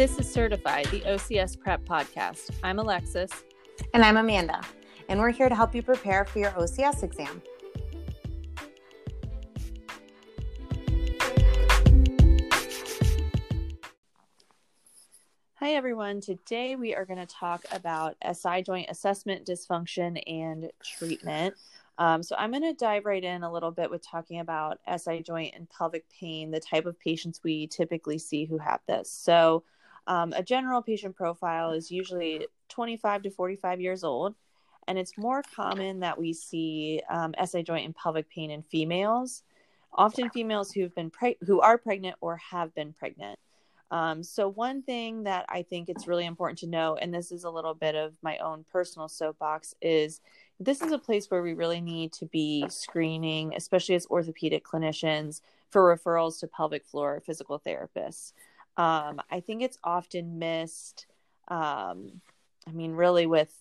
This is Certified, the OCS Prep Podcast. I'm Alexis. And I'm Amanda. And we're here to help you prepare for your OCS exam. Hi, everyone. Today we are going to talk about SI joint assessment, dysfunction, and treatment. Um, so I'm going to dive right in a little bit with talking about SI joint and pelvic pain, the type of patients we typically see who have this. So um, a general patient profile is usually 25 to 45 years old, and it's more common that we see um, SI joint and pelvic pain in females, often females who've been pre- who are pregnant or have been pregnant. Um, so one thing that I think it's really important to know, and this is a little bit of my own personal soapbox, is this is a place where we really need to be screening, especially as orthopedic clinicians, for referrals to pelvic floor physical therapists. Um, I think it's often missed. Um, I mean, really, with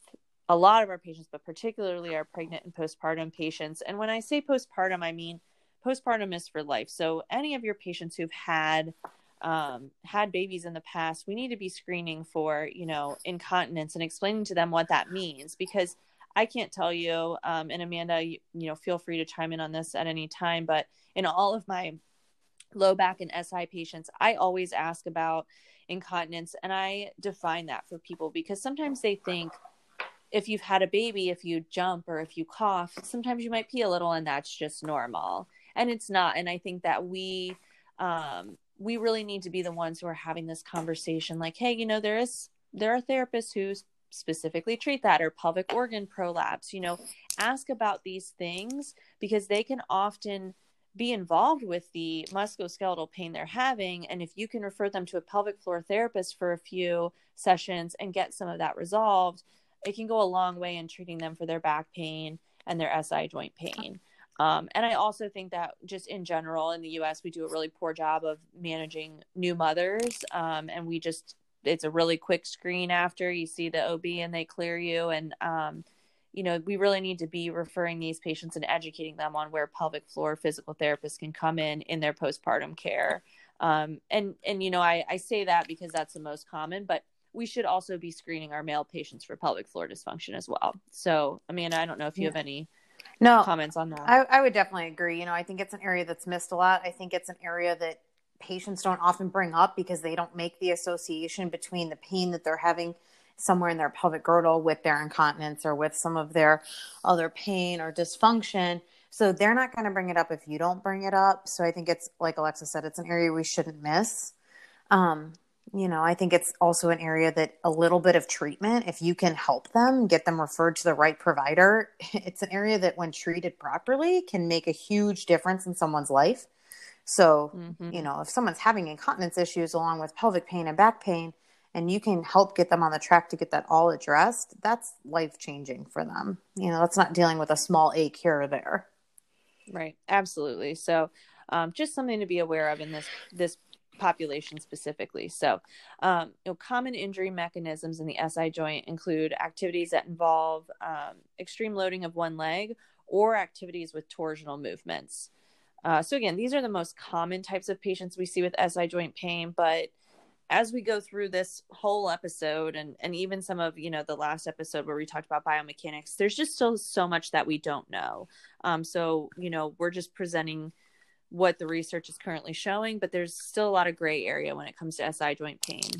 a lot of our patients, but particularly our pregnant and postpartum patients. And when I say postpartum, I mean postpartum is for life. So any of your patients who've had um, had babies in the past, we need to be screening for, you know, incontinence and explaining to them what that means because I can't tell you, um, and Amanda, you, you, know, feel free to chime in on this at any time. But in all of my low back and SI patients, I always ask about incontinence and I define that for people because sometimes they think if you've had a baby, if you jump or if you cough, sometimes you might pee a little and that's just normal. And it's not. And I think that we, um, we really need to be the ones who are having this conversation like, hey, you know, there is, there are therapists who specifically treat that or pelvic organ prolapse you know ask about these things because they can often be involved with the musculoskeletal pain they're having and if you can refer them to a pelvic floor therapist for a few sessions and get some of that resolved it can go a long way in treating them for their back pain and their SI joint pain um, and I also think that just in general in the US, we do a really poor job of managing new mothers. Um, and we just it's a really quick screen after you see the OB and they clear you. And, um, you know, we really need to be referring these patients and educating them on where pelvic floor physical therapists can come in in their postpartum care. Um, and, and, you know, I, I say that because that's the most common, but we should also be screening our male patients for pelvic floor dysfunction as well. So, Amanda, I don't know if you yeah. have any no comments on that. I, I would definitely agree. You know, I think it's an area that's missed a lot. I think it's an area that patients don't often bring up because they don't make the association between the pain that they're having somewhere in their pelvic girdle with their incontinence or with some of their other pain or dysfunction. So they're not going to bring it up if you don't bring it up. So I think it's like Alexis said, it's an area we shouldn't miss. Um, you know, I think it's also an area that a little bit of treatment, if you can help them get them referred to the right provider, it's an area that when treated properly can make a huge difference in someone's life. So, mm-hmm. you know, if someone's having incontinence issues along with pelvic pain and back pain, and you can help get them on the track to get that all addressed, that's life changing for them. You know, that's not dealing with a small ache here or there. Right. Absolutely. So, um, just something to be aware of in this this population specifically. So, um, you know, common injury mechanisms in the SI joint include activities that involve um, extreme loading of one leg or activities with torsional movements. Uh, so again, these are the most common types of patients we see with SI joint pain, but as we go through this whole episode and and even some of you know the last episode where we talked about biomechanics there's just still so much that we don't know. Um, so you know we're just presenting what the research is currently showing but there's still a lot of gray area when it comes to si joint pain.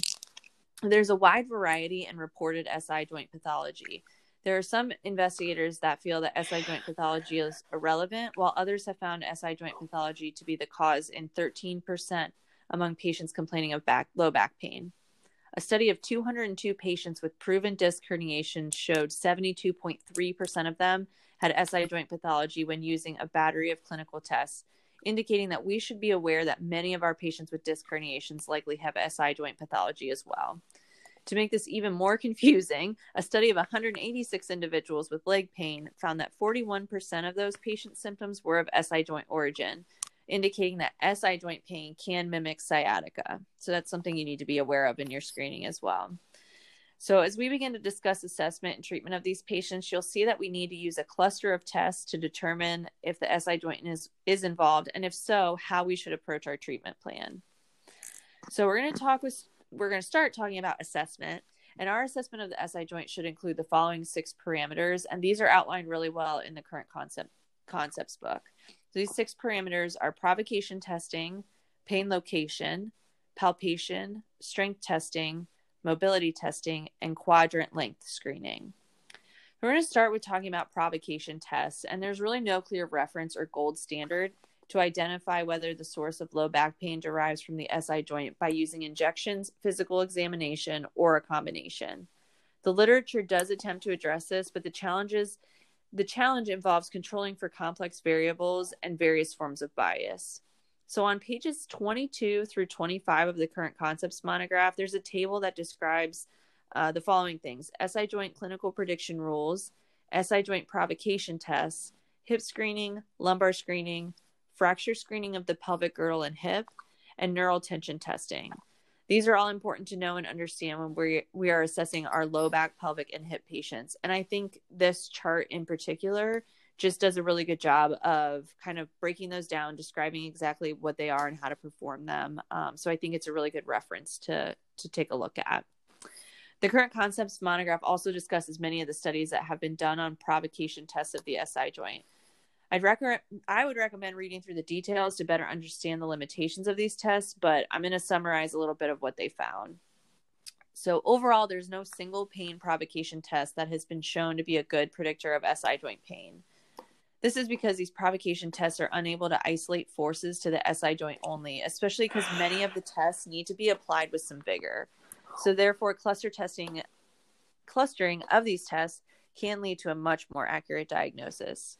There's a wide variety in reported si joint pathology. There are some investigators that feel that SI joint pathology is irrelevant, while others have found SI joint pathology to be the cause in 13% among patients complaining of back, low back pain. A study of 202 patients with proven disc herniation showed 72.3% of them had SI joint pathology when using a battery of clinical tests, indicating that we should be aware that many of our patients with disc herniations likely have SI joint pathology as well. To make this even more confusing, a study of 186 individuals with leg pain found that 41% of those patient symptoms were of SI joint origin, indicating that SI joint pain can mimic sciatica. So that's something you need to be aware of in your screening as well. So, as we begin to discuss assessment and treatment of these patients, you'll see that we need to use a cluster of tests to determine if the SI joint is, is involved, and if so, how we should approach our treatment plan. So, we're going to talk with we're going to start talking about assessment. And our assessment of the SI joint should include the following six parameters, and these are outlined really well in the current concept concepts book. So these six parameters are provocation testing, pain location, palpation, strength testing, mobility testing, and quadrant length screening. We're going to start with talking about provocation tests, and there's really no clear reference or gold standard to identify whether the source of low back pain derives from the SI joint by using injections, physical examination, or a combination. The literature does attempt to address this, but the challenges the challenge involves controlling for complex variables and various forms of bias. So on pages 22 through 25 of the current concepts monograph, there's a table that describes uh, the following things SI joint clinical prediction rules, SI joint provocation tests, hip screening, lumbar screening, fracture screening of the pelvic girdle and hip, and neural tension testing. These are all important to know and understand when we we are assessing our low back, pelvic, and hip patients. And I think this chart in particular just does a really good job of kind of breaking those down, describing exactly what they are and how to perform them. Um, so I think it's a really good reference to to take a look at. The current concepts monograph also discusses many of the studies that have been done on provocation tests of the SI joint. I'd recommend I would recommend reading through the details to better understand the limitations of these tests, but I'm going to summarize a little bit of what they found. So overall, there's no single pain provocation test that has been shown to be a good predictor of SI joint pain. This is because these provocation tests are unable to isolate forces to the SI joint only, especially because many of the tests need to be applied with some vigor. So therefore, cluster testing clustering of these tests can lead to a much more accurate diagnosis.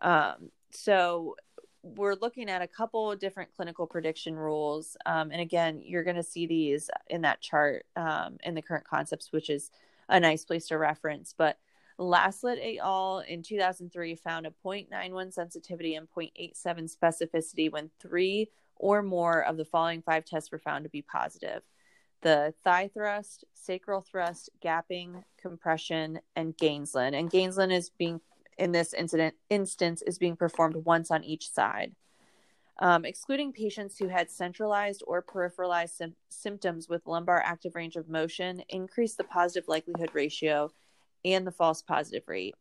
Um, so we're looking at a couple different clinical prediction rules. Um, and again, you're going to see these in that chart um, in the current concepts, which is a nice place to reference. But Laslett et al. in 2003 found a 0.91 sensitivity and 0.87 specificity when three or more of the following five tests were found to be positive the thigh thrust, sacral thrust, gapping, compression, and Gaenslen. And Gaenslen is being in this incident instance is being performed once on each side. Um, excluding patients who had centralized or peripheralized sim- symptoms with lumbar active range of motion increased the positive likelihood ratio and the false positive rate.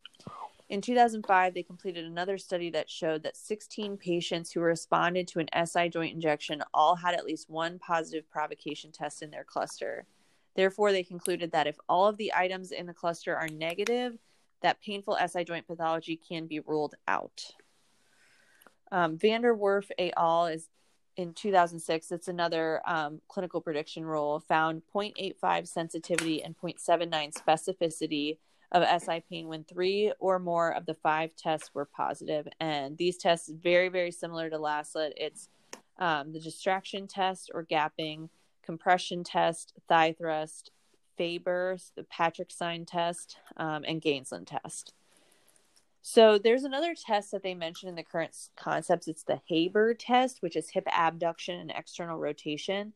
In 2005, they completed another study that showed that 16 patients who responded to an SI joint injection all had at least one positive provocation test in their cluster. Therefore, they concluded that if all of the items in the cluster are negative, that painful SI joint pathology can be ruled out. Um, Vander Wurff et al. is in 2006. It's another um, clinical prediction rule found 0.85 sensitivity and 0.79 specificity of SI pain when three or more of the five tests were positive. And these tests very, very similar to Laslett. It's um, the distraction test or gapping, compression test, thigh thrust, Faber, the Patrick sign test, um, and Gaenslen test. So there's another test that they mentioned in the current concepts. It's the Haber test, which is hip abduction and external rotation.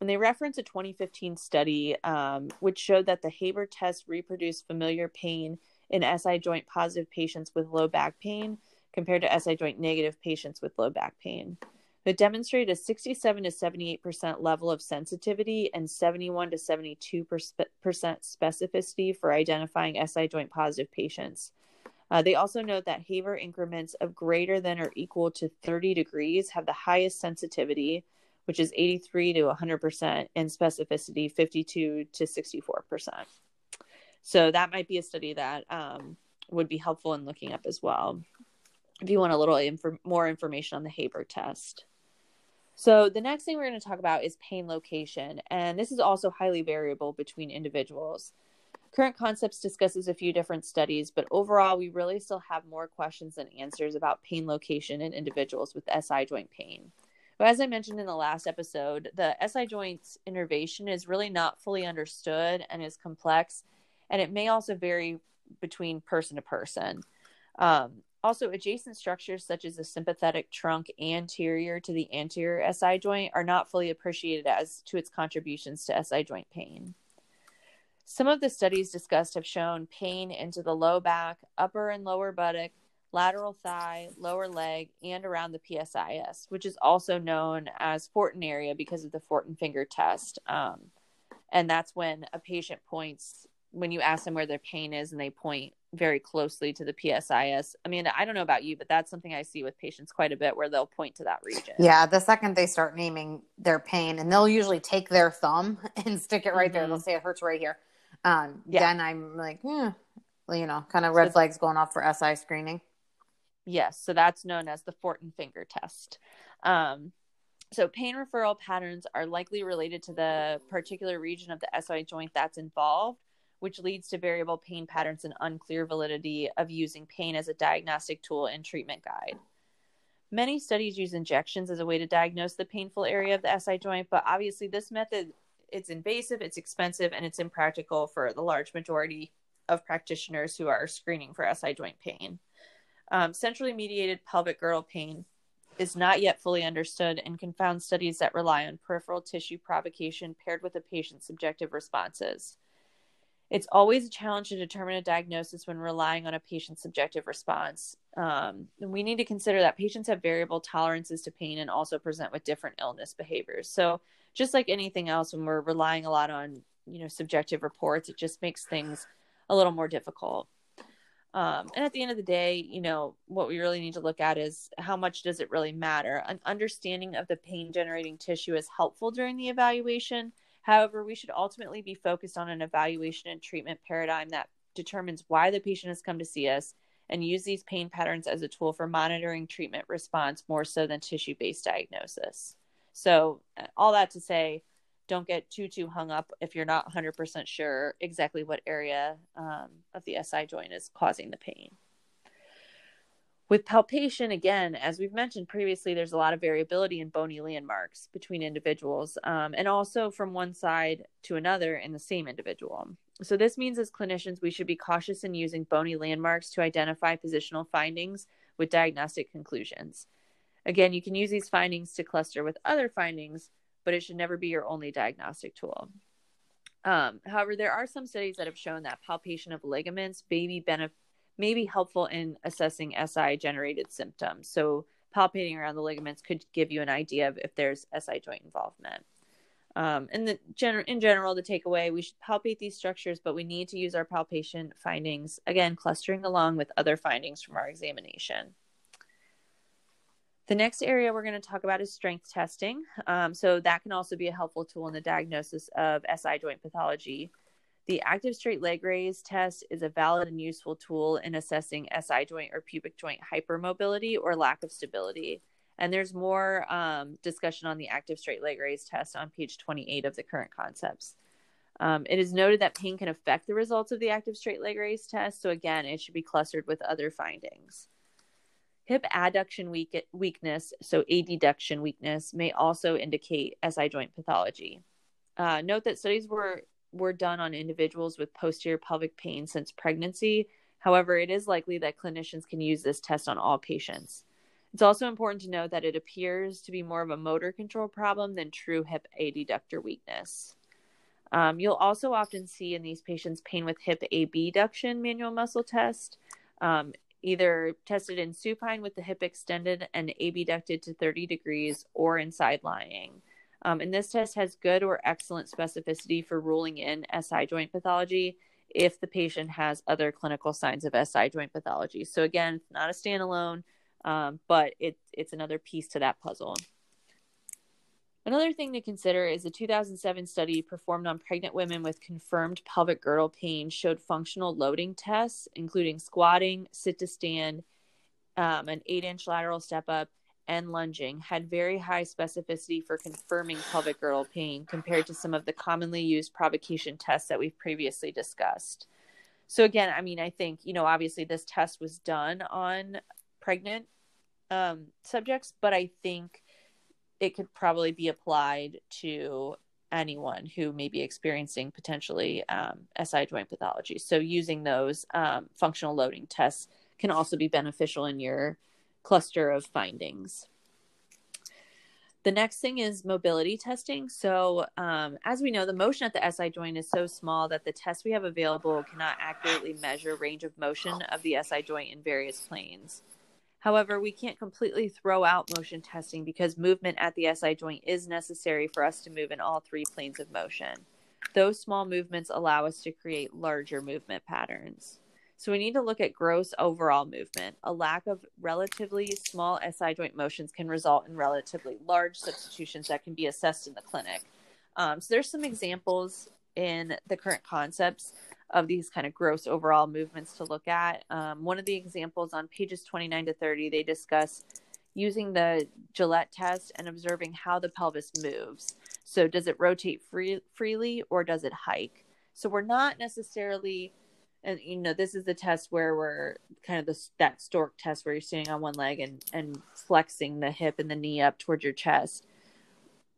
And they reference a 2015 study um, which showed that the Haber test reproduced familiar pain in SI joint positive patients with low back pain compared to SI joint negative patients with low back pain. It demonstrated a 67 to 78% level of sensitivity and 71 to 72% specificity for identifying SI joint positive patients. Uh, they also note that Haber increments of greater than or equal to 30 degrees have the highest sensitivity, which is 83 to 100%, and specificity 52 to 64%. So that might be a study that um, would be helpful in looking up as well if you want a little inf- more information on the Haber test. So the next thing we're going to talk about is pain location, and this is also highly variable between individuals. Current Concepts discusses a few different studies, but overall, we really still have more questions than answers about pain location in individuals with SI joint pain. But as I mentioned in the last episode, the SI joint's innervation is really not fully understood and is complex, and it may also vary between person to person. Um, also, adjacent structures such as the sympathetic trunk anterior to the anterior SI joint are not fully appreciated as to its contributions to SI joint pain. Some of the studies discussed have shown pain into the low back, upper and lower buttock, lateral thigh, lower leg, and around the PSIS, which is also known as Fortin area because of the Fortin finger test. Um, And that's when a patient points, when you ask them where their pain is and they point very closely to the PSIS. I mean, I don't know about you, but that's something I see with patients quite a bit where they'll point to that region. Yeah, the second they start naming their pain, and they'll usually take their thumb and stick it right mm-hmm. there. They'll mm-hmm. say it hurts right here. Um, yeah. Then I'm like, hmm, you know, kind of red so, flags going off for SI screening. Yes, so that's known as the Fortin finger test. Um, so, pain referral patterns are likely related to the particular region of the SI joint that's involved, which leads to variable pain patterns and unclear validity of using pain as a diagnostic tool and treatment guide. Many studies use injections as a way to diagnose the painful area of the SI joint, but obviously this method it's invasive, it's expensive, and it's impractical for the large majority of practitioners who are screening for SI joint pain. Um, centrally mediated pelvic girdle pain is not yet fully understood and confounds studies that rely on peripheral tissue provocation paired with a patient's subjective responses. It's always a challenge to determine a diagnosis when relying on a patient's subjective response. Um, we need to consider that patients have variable tolerances to pain and also present with different illness behaviors. So, just like anything else, when we're relying a lot on you know subjective reports, it just makes things a little more difficult. Um, and at the end of the day, you know, what we really need to look at is how much does it really matter? An understanding of the pain generating tissue is helpful during the evaluation. However, we should ultimately be focused on an evaluation and treatment paradigm that determines why the patient has come to see us and use these pain patterns as a tool for monitoring treatment response more so than tissue based diagnosis. So, uh, all that to say, don't get too too hung up if you're not 100% sure exactly what area um, of the SI joint is causing the pain. With palpation, again, as we've mentioned previously, there's a lot of variability in bony landmarks between individuals um, and also from one side to another in the same individual. So, this means as clinicians, we should be cautious in using bony landmarks to identify positional findings with diagnostic conclusions. Again, you can use these findings to cluster with other findings but it should never be your only diagnostic tool. Um, however, there are some studies that have shown that palpation of ligaments may be, benef- may be helpful in assessing SI generated symptoms. So, palpating around the ligaments could give you an idea of if there's SI joint involvement. Um, and the gen- in general, the takeaway we should palpate these structures, but we need to use our palpation findings again, clustering along with other findings from our examination. The next area we're going to talk about is strength testing. Um, so, that can also be a helpful tool in the diagnosis of SI joint pathology. The active straight leg raise test is a valid and useful tool in assessing SI joint or pubic joint hypermobility or lack of stability. And there's more um, discussion on the active straight leg raise test on page 28 of the current concepts. Um, it is noted that pain can affect the results of the active straight leg raise test. So, again, it should be clustered with other findings. Hip adduction weak- weakness, so adduction weakness, may also indicate SI joint pathology. Uh, note that studies were were done on individuals with posterior pelvic pain since pregnancy. However, it is likely that clinicians can use this test on all patients. It's also important to note that it appears to be more of a motor control problem than true hip adductor weakness. Um, you'll also often see in these patients pain with hip abduction manual muscle test. Um, either tested in supine with the hip extended and abducted to 30 degrees or in side lying. Um, and this test has good or excellent specificity for ruling in SI joint pathology if the patient has other clinical signs of SI joint pathology. So, again, not a standalone, um, but it, it's another piece to that puzzle. Another thing to consider is a 2007 study performed on pregnant women with confirmed pelvic girdle pain showed functional loading tests, including squatting, sit to stand, um, an eight inch lateral step up, and lunging, had very high specificity for confirming pelvic girdle pain compared to some of the commonly used provocation tests that we've previously discussed. So, again, I mean, I think, you know, obviously this test was done on pregnant um, subjects, but I think it could probably be applied to anyone who may be experiencing potentially um, SI joint pathology. So, using those um, functional loading tests can also be beneficial in your cluster of findings. The next thing is mobility testing. So, um, as we know, the motion at the SI joint is so small that the tests we have available cannot accurately measure range of motion of the SI joint in various planes. However, we can't completely throw out motion testing because movement at the SI joint is necessary for us to move in all three planes of motion. those small movements allow us to create larger movement patterns. So we need to look at gross overall movement. A lack of relatively small SI joint motions can result in relatively large substitutions that can be assessed in the clinic. Um, so there's some examples in the current concepts of these kind of gross overall movements to look at. Um, one of the examples on pages 29 to 30, they discuss using the Gillet test and observing how the pelvis moves. So does it rotate free, freely or does it hike? So we're not necessarily and you know this is the test where we're kind of that stork test where you're sitting on one leg and and flexing the hip and the knee up towards your chest.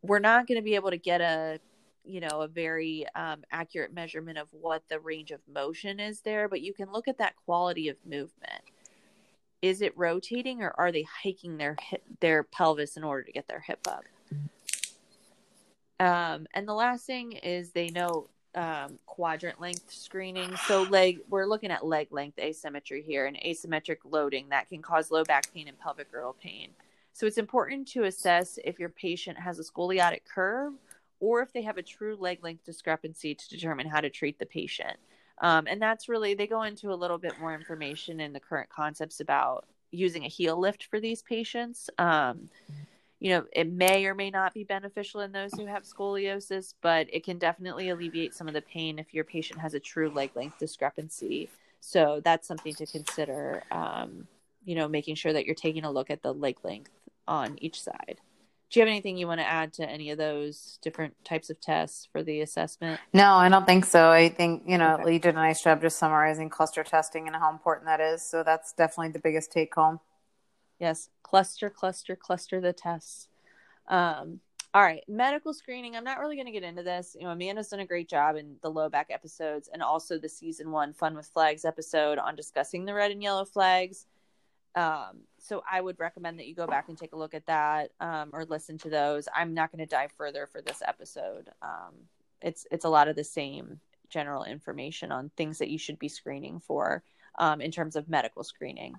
We're not going to be able to get a you know a very um, accurate measurement of what the range of motion is there but you can look at that quality of movement. Is it rotating or are they hiking their hip, their pelvis in order to get their hip up? Um, and the last thing is they know um, quadrant length screening. So leg, we're looking at leg length asymmetry here and asymmetric loading that can cause low back pain and pelvic girdle pain. So it's important to assess if your patient has a scoliotic curve or if they have a true leg length discrepancy to determine how to treat the patient. Um, and that's really, they go into a little bit more information in the current concepts about using a heel lift for these patients. Um, you know, it may or may not be beneficial in those who have scoliosis, but it can definitely alleviate some of the pain if your patient has a true leg length discrepancy. So that's something to consider. Um, you know, making sure that you're taking a look at the leg length on each side. Do you have anything you want to add to any of those different types of tests for the assessment? No, I don't think so. I think, you know, okay. you did a nice job just summarizing cluster testing and how important that is. So that's definitely the biggest take home. Yes, cluster, cluster, cluster the tests. Um, all right, medical screening. I'm not really going to get into this. You know, Amanda's done a great job in the low back episodes and also the season one Fun with Flags episode on discussing the red and yellow flags. Um, so I would recommend that you go back and take a look at that um, or listen to those. I'm not going to dive further for this episode. Um, it's it's a lot of the same general information on things that you should be screening for um, in terms of medical screening.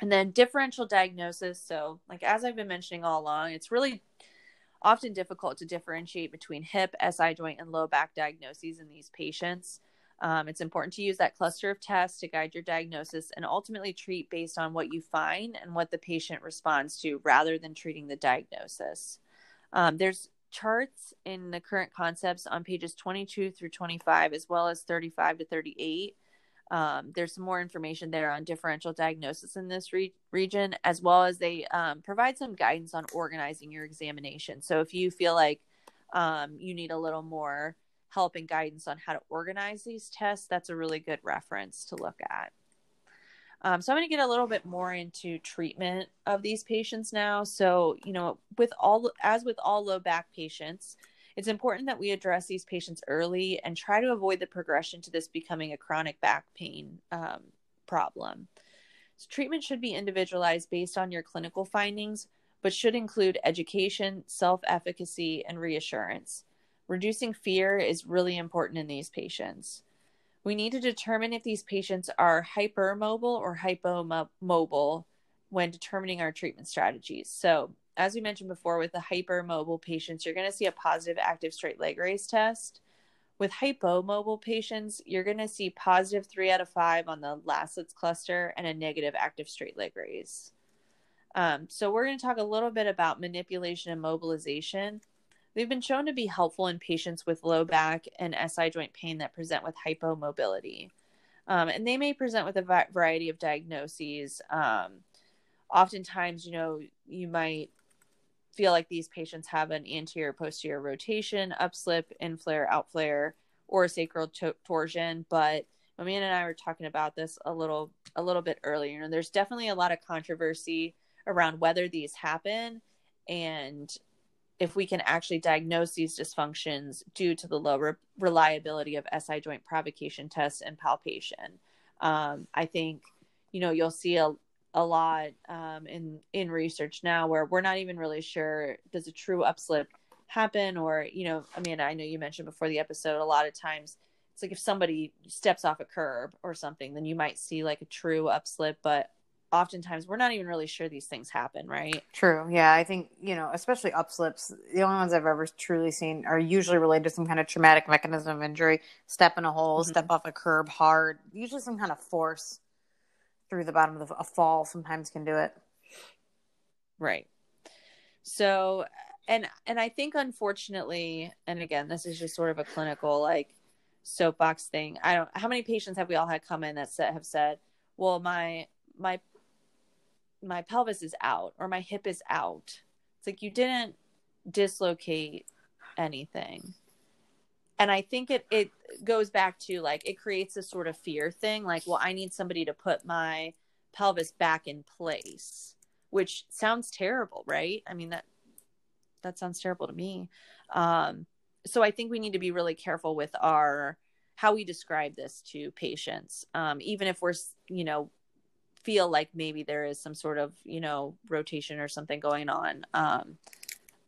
And then differential diagnosis. So, like as I've been mentioning all along, it's really often difficult to differentiate between hip, SI joint, and low back diagnoses in these patients. Um, it's important to use that cluster of tests to guide your diagnosis and ultimately treat based on what you find and what the patient responds to rather than treating the diagnosis. Um, there's charts in the current concepts on pages 22 through 25, as well as 35 to 38 um, there's some more information there on differential diagnosis in this re- region, as well as they um, provide some guidance on organizing your examination. So if you feel like um, you need a little more help and guidance on how to organize these tests, that's a really good reference to look at. Um, so I'm going to get a little bit more into treatment of these patients now. So you know, with all as with all low back patients, it's important that we address these patients early and try to avoid the progression to this becoming a chronic back pain um, problem. So treatment should be individualized based on your clinical findings, but should include education, self efficacy, and reassurance. Reducing fear is really important in these patients. We need to determine if these patients are hypermobile or hypomobile when determining our treatment strategies. So, as we mentioned before, with the hypermobile patients, you're going to see a positive active straight leg raise test. With hypomobile patients, you're going to see positive three out of five on the Laslett's cluster and a negative active straight leg raise. Um, so, we're going to talk a little bit about manipulation and mobilization. They've been shown to be helpful in patients with low back and SI joint pain that present with hypomobility. Um, and they may present with a variety of diagnoses. Um, oftentimes, you know, you might feel like these patients have an anterior posterior rotation, upslip, inflare, outflare, or sacral to- torsion. But Amanda and I were talking about this a little a little bit earlier. And there's definitely a lot of controversy around whether these happen and if we can actually diagnose these dysfunctions due to the low re- reliability of SI joint provocation tests and palpation. Um, I think, you know, you'll see a, a lot um, in in research now where we're not even really sure does a true upslip happen or you know i mean i know you mentioned before the episode a lot of times it's like if somebody steps off a curb or something then you might see like a true upslip but oftentimes we're not even really sure these things happen, right? True. Yeah, I think you know, especially upslips. The only ones I've ever truly seen are usually related to some kind of traumatic mechanism of injury. Step in a hole, mm-hmm. step off a curb hard. Usually, some kind of force through the bottom of the, a fall sometimes can do it. Right. So, and and I think unfortunately, and again, this is just sort of a clinical like soapbox thing. I don't. How many patients have we all had come in that have said, "Well, my my my pelvis is out or my hip is out. It's like you didn't dislocate anything. And I think it it goes back to like it creates a sort of fear thing like well I need somebody to put my pelvis back in place, which sounds terrible, right? I mean that that sounds terrible to me. Um so I think we need to be really careful with our how we describe this to patients. Um even if we're you know feel like maybe there is some sort of you know rotation or something going on um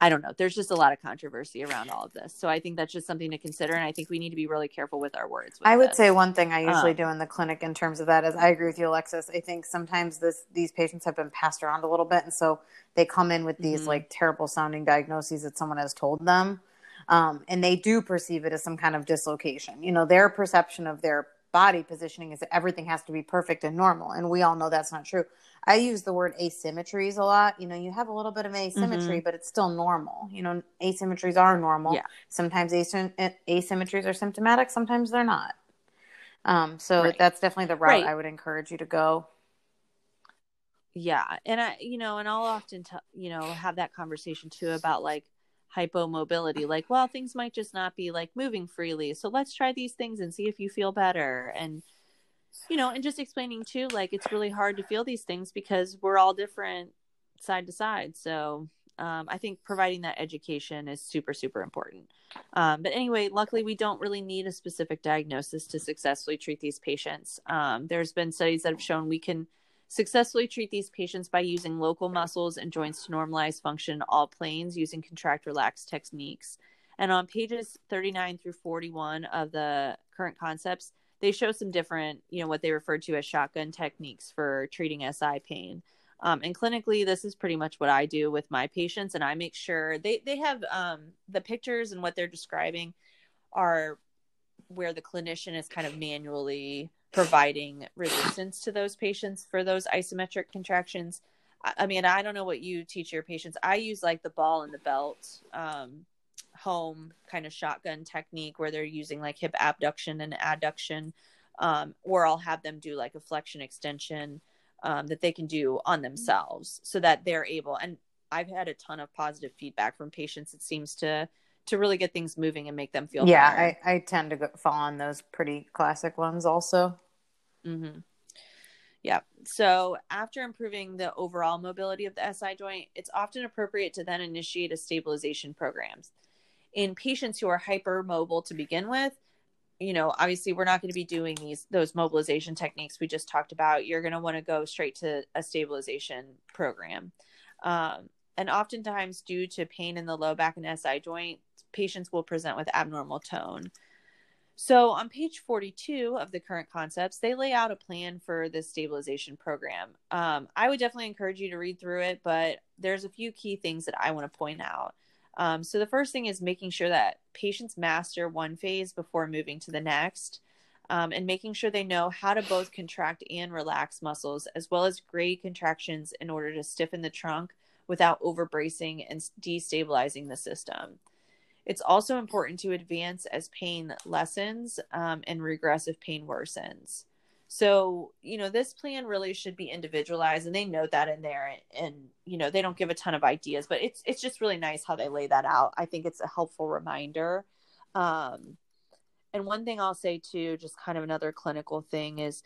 i don't know there's just a lot of controversy around all of this so i think that's just something to consider and i think we need to be really careful with our words with i would this. say one thing i usually um, do in the clinic in terms of that is i agree with you alexis i think sometimes this these patients have been passed around a little bit and so they come in with these mm-hmm. like terrible sounding diagnoses that someone has told them um, and they do perceive it as some kind of dislocation you know their perception of their body positioning is that everything has to be perfect and normal. And we all know that's not true. I use the word asymmetries a lot. You know, you have a little bit of asymmetry, mm-hmm. but it's still normal. You know, asymmetries are normal. Yeah. Sometimes asym- asymmetries are symptomatic, sometimes they're not. Um, so right. that's definitely the route right. I would encourage you to go. Yeah. And I, you know, and I'll often, t- you know, have that conversation too about like, hypomobility like well things might just not be like moving freely so let's try these things and see if you feel better and you know and just explaining too like it's really hard to feel these things because we're all different side to side so um, i think providing that education is super super important. Um, but anyway luckily we don't really need a specific diagnosis to successfully treat these patients. Um, there's been studies that have shown we can Successfully treat these patients by using local muscles and joints to normalize function in all planes using contract relax techniques. And on pages 39 through 41 of the current concepts, they show some different, you know, what they refer to as shotgun techniques for treating SI pain. Um, and clinically, this is pretty much what I do with my patients, and I make sure they they have um, the pictures and what they're describing are where the clinician is kind of manually providing resistance to those patients for those isometric contractions. I mean, I don't know what you teach your patients. I use like the ball and the belt um, home kind of shotgun technique where they're using like hip abduction and adduction, um, or I'll have them do like a flexion extension um, that they can do on themselves so that they're able. And I've had a ton of positive feedback from patients. It seems to to really get things moving and make them feel yeah I, I tend to go, fall on those pretty classic ones also. Mm-hmm. yeah so after improving the overall mobility of the si joint it's often appropriate to then initiate a stabilization programs in patients who are hypermobile to begin with you know obviously we're not going to be doing these those mobilization techniques we just talked about. You're going to want to go straight to a stabilization program. Um, and oftentimes due to pain in the low back and si joint patients will present with abnormal tone. So, on page 42 of the current concepts, they lay out a plan for this stabilization program. Um, I would definitely encourage you to read through it, but there's a few key things that I want to point out. Um, so, the first thing is making sure that patients master one phase before moving to the next, um, and making sure they know how to both contract and relax muscles, as well as grade contractions in order to stiffen the trunk without overbracing and destabilizing the system. It's also important to advance as pain lessens um, and regressive pain worsens. So, you know, this plan really should be individualized and they note that in there and, and, you know, they don't give a ton of ideas, but it's it's just really nice how they lay that out. I think it's a helpful reminder. Um and one thing I'll say too, just kind of another clinical thing is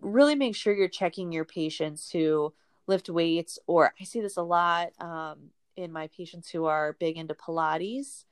really make sure you're checking your patients who lift weights or I see this a lot um, in my patients who are big into Pilates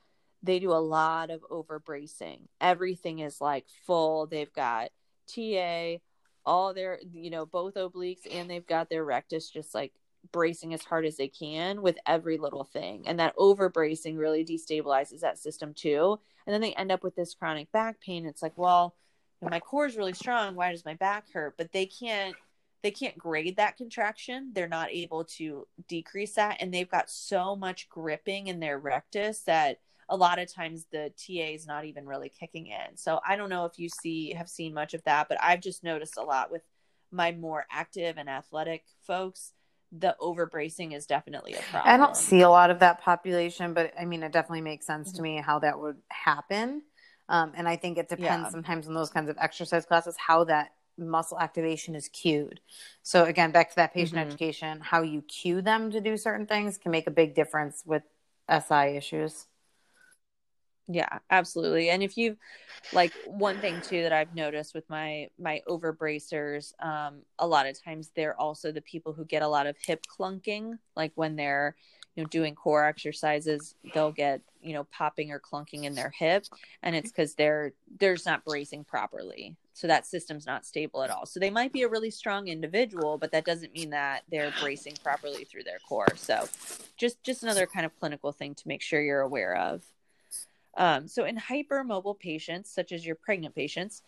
they do a lot of over bracing. Everything is like full. They've got TA, all their, you know, both obliques and they've got their rectus just like bracing as hard as they can with every little thing. And that over bracing really destabilizes that system too. And then they end up with this chronic back pain. It's like, well, my core is really strong. Why does my back hurt? But they can't they can't grade that contraction. They're not able to decrease that. And they've got so much gripping in their rectus that a lot of times the TA is not even really kicking in. So I don't know if you see have seen much of that, but I've just noticed a lot with my more active and athletic folks. The overbracing is definitely a problem. I don't see a lot of that population, but I mean, it definitely makes sense mm-hmm. to me how that would happen. Um, and I think it depends yeah. sometimes on those kinds of exercise classes how that muscle activation is cued. So again, back to that patient mm-hmm. education, how you cue them to do certain things can make a big difference with SI issues. Yeah, absolutely. And if you like one thing too that I've noticed with my my over bracers, um, a lot of times they're also the people who get a lot of hip clunking, like when they're you know doing core exercises, they'll get you know popping or clunking in their hip, and it's because they're they're just not bracing properly so that system's not stable at all so they might be a really strong individual but that doesn't mean that they're bracing properly through their core so just just another kind of clinical thing to make sure you're aware of um, so in hypermobile patients such as your pregnant patients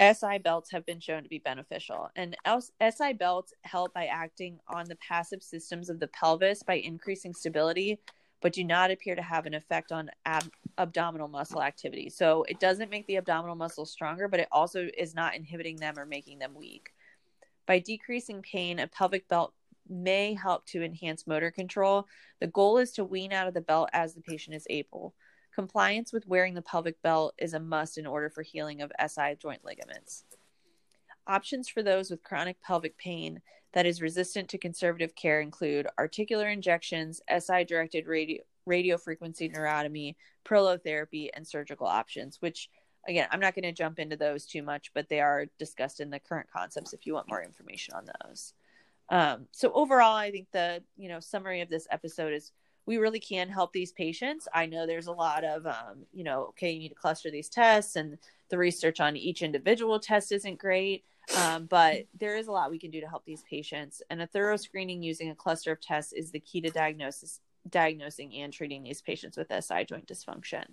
SI belts have been shown to be beneficial, and SI belts help by acting on the passive systems of the pelvis by increasing stability but do not appear to have an effect on ab- abdominal muscle activity. So it doesn't make the abdominal muscles stronger, but it also is not inhibiting them or making them weak. By decreasing pain, a pelvic belt may help to enhance motor control. The goal is to wean out of the belt as the patient is able. Compliance with wearing the pelvic belt is a must in order for healing of SI joint ligaments. Options for those with chronic pelvic pain that is resistant to conservative care include articular injections, SI directed radio, radio frequency neurotomy, prolotherapy, and surgical options, which again, I'm not going to jump into those too much, but they are discussed in the current concepts if you want more information on those. Um, so overall, I think the you know summary of this episode is we really can help these patients. I know there's a lot of um, you know okay, you need to cluster these tests, and the research on each individual test isn't great. Um, but there is a lot we can do to help these patients, and a thorough screening using a cluster of tests is the key to diagnosis, diagnosing and treating these patients with SI joint dysfunction.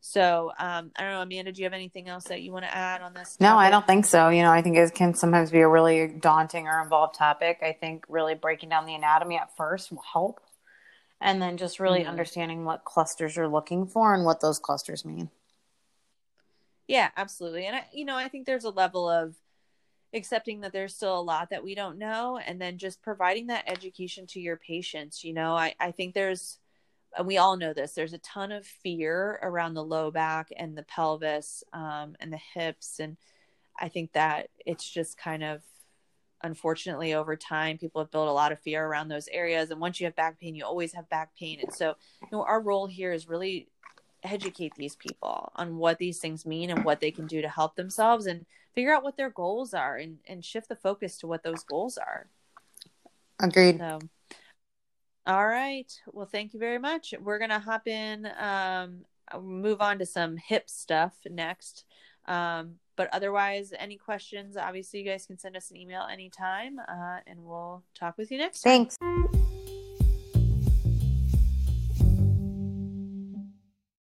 So um, I don't know, Amanda, do you have anything else that you want to add on this? Topic? No, I don't think so. You know, I think it can sometimes be a really daunting or involved topic. I think really breaking down the anatomy at first will help, and then just really mm-hmm. understanding what clusters you're looking for and what those clusters mean. Yeah, absolutely. And I, you know, I think there's a level of accepting that there's still a lot that we don't know and then just providing that education to your patients you know i, I think there's and we all know this there's a ton of fear around the low back and the pelvis um, and the hips and i think that it's just kind of unfortunately over time people have built a lot of fear around those areas and once you have back pain you always have back pain and so you know our role here is really educate these people on what these things mean and what they can do to help themselves and figure out what their goals are and, and shift the focus to what those goals are. Agreed. So, all right. Well, thank you very much. We're going to hop in, um, move on to some hip stuff next. Um, but otherwise, any questions, obviously, you guys can send us an email anytime uh, and we'll talk with you next Thanks. Time.